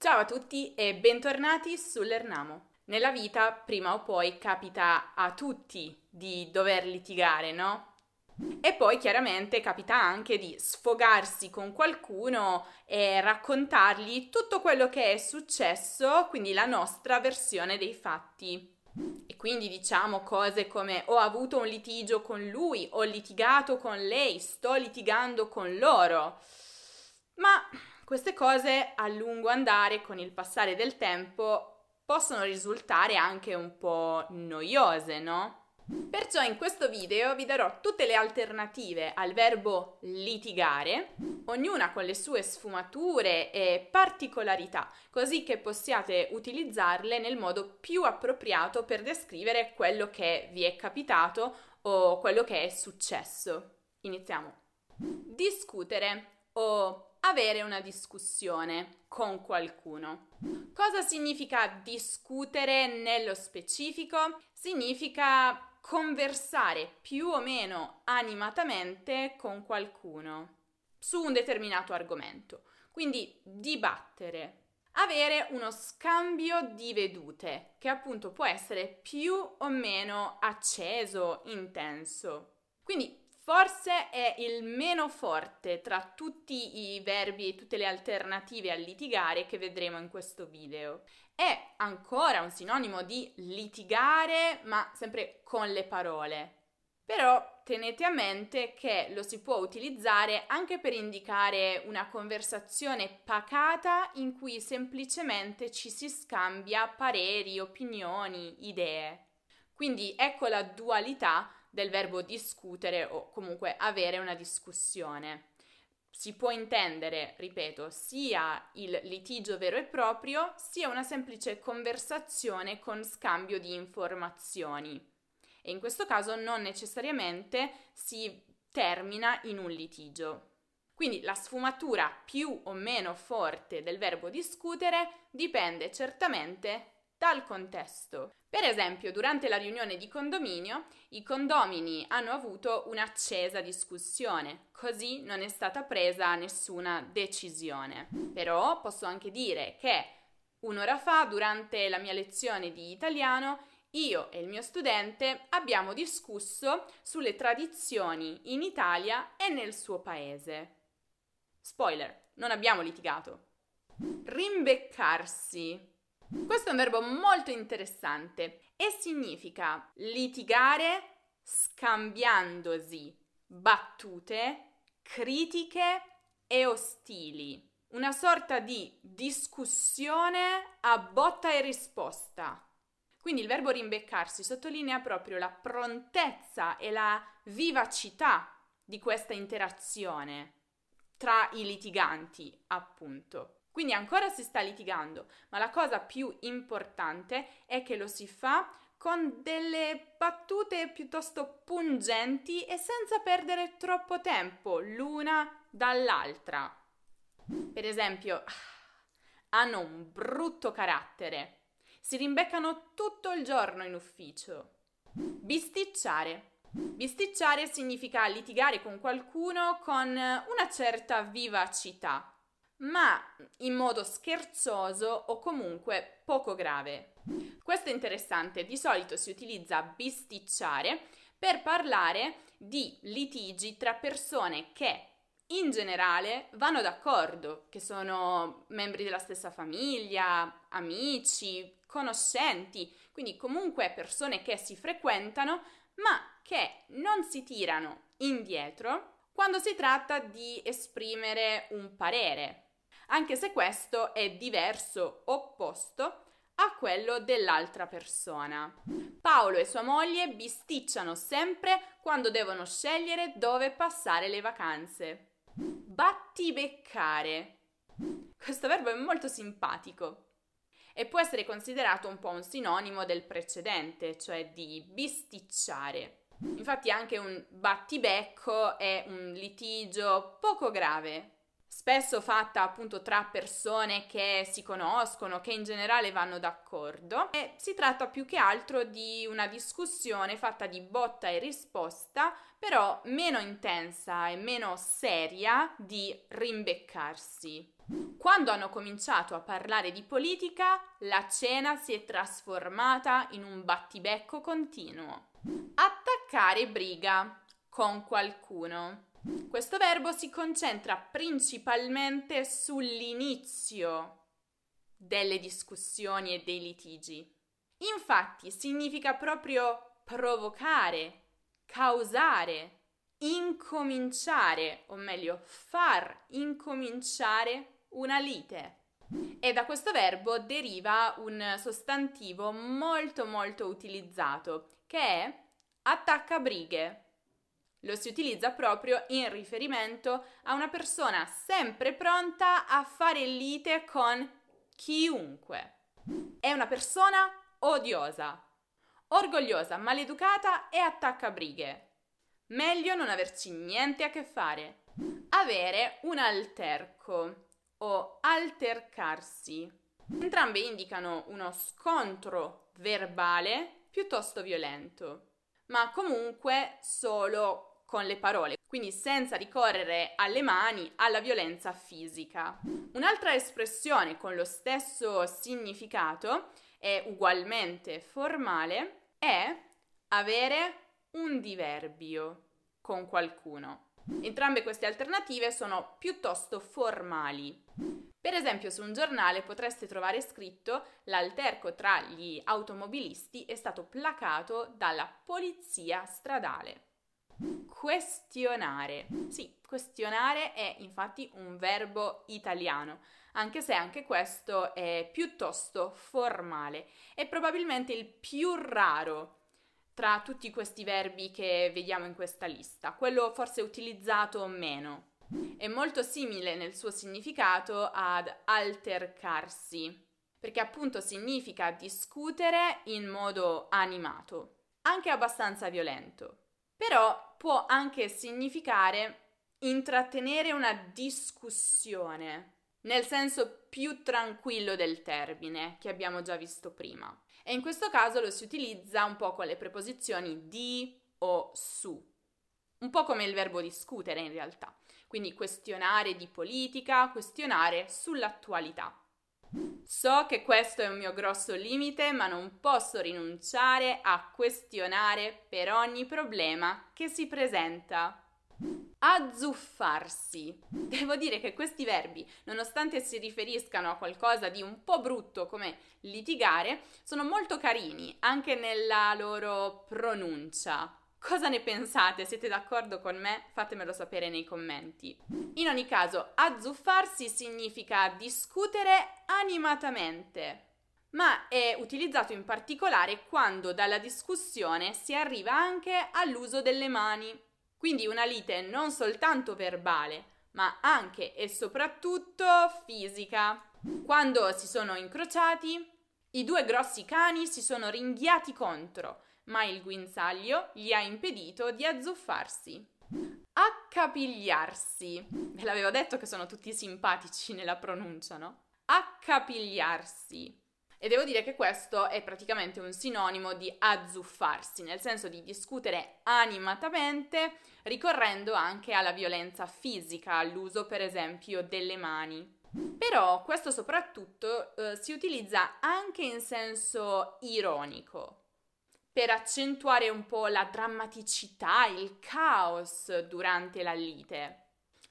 Ciao a tutti e bentornati sull'Ernamo. Nella vita, prima o poi, capita a tutti di dover litigare, no? E poi chiaramente capita anche di sfogarsi con qualcuno e raccontargli tutto quello che è successo, quindi la nostra versione dei fatti. E quindi diciamo cose come ho avuto un litigio con lui, ho litigato con lei, sto litigando con loro. Ma queste cose a lungo andare, con il passare del tempo, possono risultare anche un po' noiose, no? Perciò in questo video vi darò tutte le alternative al verbo litigare, ognuna con le sue sfumature e particolarità, così che possiate utilizzarle nel modo più appropriato per descrivere quello che vi è capitato o quello che è successo. Iniziamo. Discutere o avere una discussione con qualcuno. Cosa significa discutere nello specifico? Significa conversare più o meno animatamente con qualcuno su un determinato argomento. Quindi dibattere, avere uno scambio di vedute che appunto può essere più o meno acceso, intenso. Quindi Forse è il meno forte tra tutti i verbi e tutte le alternative a litigare che vedremo in questo video. È ancora un sinonimo di litigare, ma sempre con le parole. Però tenete a mente che lo si può utilizzare anche per indicare una conversazione pacata in cui semplicemente ci si scambia pareri, opinioni, idee. Quindi ecco la dualità del verbo discutere o comunque avere una discussione. Si può intendere, ripeto, sia il litigio vero e proprio, sia una semplice conversazione con scambio di informazioni. E in questo caso non necessariamente si termina in un litigio. Quindi la sfumatura più o meno forte del verbo discutere dipende certamente dal contesto. Per esempio, durante la riunione di condominio, i condomini hanno avuto un'accesa discussione, così non è stata presa nessuna decisione. Però posso anche dire che un'ora fa, durante la mia lezione di italiano, io e il mio studente abbiamo discusso sulle tradizioni in Italia e nel suo paese. Spoiler, non abbiamo litigato. Rimbeccarsi questo è un verbo molto interessante e significa litigare scambiandosi battute, critiche e ostili. Una sorta di discussione a botta e risposta. Quindi il verbo rimbeccarsi sottolinea proprio la prontezza e la vivacità di questa interazione tra i litiganti, appunto. Quindi ancora si sta litigando, ma la cosa più importante è che lo si fa con delle battute piuttosto pungenti e senza perdere troppo tempo l'una dall'altra. Per esempio, hanno un brutto carattere, si rimbeccano tutto il giorno in ufficio. Bisticciare. Bisticciare significa litigare con qualcuno con una certa vivacità ma in modo scherzoso o comunque poco grave. Questo è interessante, di solito si utilizza bisticciare per parlare di litigi tra persone che in generale vanno d'accordo, che sono membri della stessa famiglia, amici, conoscenti, quindi comunque persone che si frequentano, ma che non si tirano indietro quando si tratta di esprimere un parere, anche se questo è diverso, opposto a quello dell'altra persona. Paolo e sua moglie bisticciano sempre quando devono scegliere dove passare le vacanze. Battibeccare. Questo verbo è molto simpatico e può essere considerato un po' un sinonimo del precedente, cioè di bisticciare. Infatti anche un battibecco è un litigio poco grave, spesso fatta appunto tra persone che si conoscono, che in generale vanno d'accordo e si tratta più che altro di una discussione fatta di botta e risposta, però meno intensa e meno seria di rimbeccarsi. Quando hanno cominciato a parlare di politica, la cena si è trasformata in un battibecco continuo. Attaccare briga con qualcuno. Questo verbo si concentra principalmente sull'inizio delle discussioni e dei litigi. Infatti significa proprio provocare, causare, incominciare, o meglio, far incominciare una lite. E da questo verbo deriva un sostantivo molto molto utilizzato che è attaccabrighe. Lo si utilizza proprio in riferimento a una persona sempre pronta a fare lite con chiunque. È una persona odiosa, orgogliosa, maleducata e attaccabrighe. Meglio non averci niente a che fare. Avere un alterco o altercarsi. Entrambe indicano uno scontro verbale piuttosto violento, ma comunque solo con le parole, quindi senza ricorrere alle mani, alla violenza fisica. Un'altra espressione con lo stesso significato e ugualmente formale è avere un diverbio con qualcuno. Entrambe queste alternative sono piuttosto formali. Per esempio, su un giornale potreste trovare scritto l'alterco tra gli automobilisti è stato placato dalla polizia stradale. Questionare. Sì, questionare è infatti un verbo italiano, anche se anche questo è piuttosto formale. È probabilmente il più raro tra tutti questi verbi che vediamo in questa lista, quello forse utilizzato meno. È molto simile nel suo significato ad altercarsi, perché appunto significa discutere in modo animato, anche abbastanza violento. Però può anche significare intrattenere una discussione, nel senso più tranquillo del termine che abbiamo già visto prima. E in questo caso lo si utilizza un po' con le preposizioni di o su, un po' come il verbo discutere in realtà. Quindi questionare di politica, questionare sull'attualità. So che questo è un mio grosso limite, ma non posso rinunciare a questionare per ogni problema che si presenta. Azzuffarsi. Devo dire che questi verbi, nonostante si riferiscano a qualcosa di un po' brutto come litigare, sono molto carini anche nella loro pronuncia. Cosa ne pensate? Siete d'accordo con me? Fatemelo sapere nei commenti. In ogni caso, azzuffarsi significa discutere animatamente, ma è utilizzato in particolare quando dalla discussione si arriva anche all'uso delle mani. Quindi una lite non soltanto verbale, ma anche e soprattutto fisica. Quando si sono incrociati, i due grossi cani si sono ringhiati contro ma il guinzaglio gli ha impedito di azzuffarsi. Accapigliarsi. Ve l'avevo detto che sono tutti simpatici nella pronuncia, no? Accapigliarsi. E devo dire che questo è praticamente un sinonimo di azzuffarsi, nel senso di discutere animatamente, ricorrendo anche alla violenza fisica, all'uso per esempio delle mani. Però questo soprattutto eh, si utilizza anche in senso ironico per accentuare un po' la drammaticità, il caos durante la lite,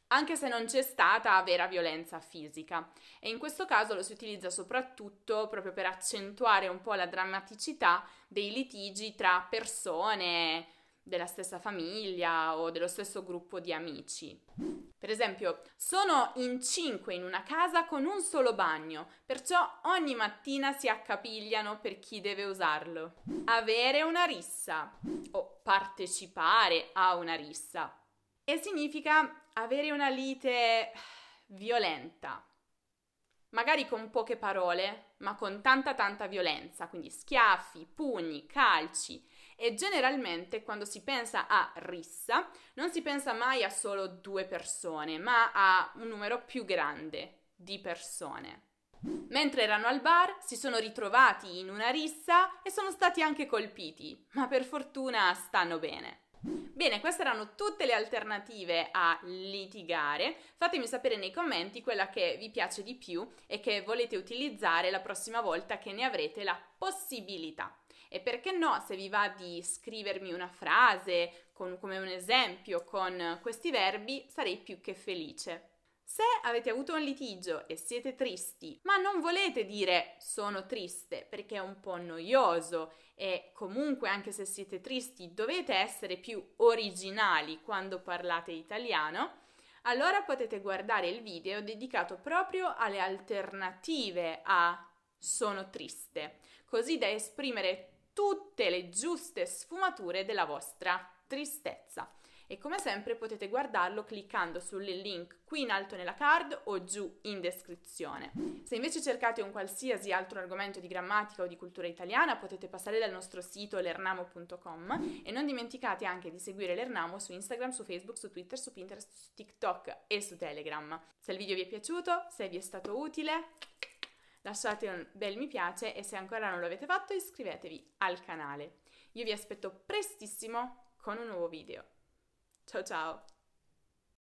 anche se non c'è stata vera violenza fisica. E in questo caso lo si utilizza soprattutto proprio per accentuare un po' la drammaticità dei litigi tra persone della stessa famiglia o dello stesso gruppo di amici. Per esempio, sono in cinque in una casa con un solo bagno, perciò ogni mattina si accapigliano per chi deve usarlo. Avere una rissa o partecipare a una rissa. E significa avere una lite violenta, magari con poche parole, ma con tanta tanta violenza, quindi schiaffi, pugni, calci E generalmente quando si pensa a rissa non si pensa mai a solo due persone, ma a un numero più grande di persone. Mentre erano al bar si sono ritrovati in una rissa e sono stati anche colpiti, ma per fortuna stanno bene. Bene, queste erano tutte le alternative a litigare. Fatemi sapere nei commenti quella che vi piace di più e che volete utilizzare la prossima volta che ne avrete la possibilità. E perché no, se vi va di scrivermi una frase con, come un esempio con questi verbi, sarei più che felice. Se avete avuto un litigio e siete tristi, ma non volete dire sono triste perché è un po' noioso e comunque anche se siete tristi dovete essere più originali quando parlate italiano, allora potete guardare il video dedicato proprio alle alternative a sono triste, così da esprimere tutte le giuste sfumature della vostra tristezza. E come sempre potete guardarlo cliccando sul link qui in alto nella card o giù in descrizione. Se invece cercate un qualsiasi altro argomento di grammatica o di cultura italiana potete passare dal nostro sito lernamo.com e non dimenticate anche di seguire l'Ernamo su Instagram, su Facebook, su Twitter, su Pinterest, su TikTok e su Telegram. Se il video vi è piaciuto, se vi è stato utile, lasciate un bel mi piace e se ancora non lo avete fatto iscrivetevi al canale. Io vi aspetto prestissimo con un nuovo video. Ciao ciao!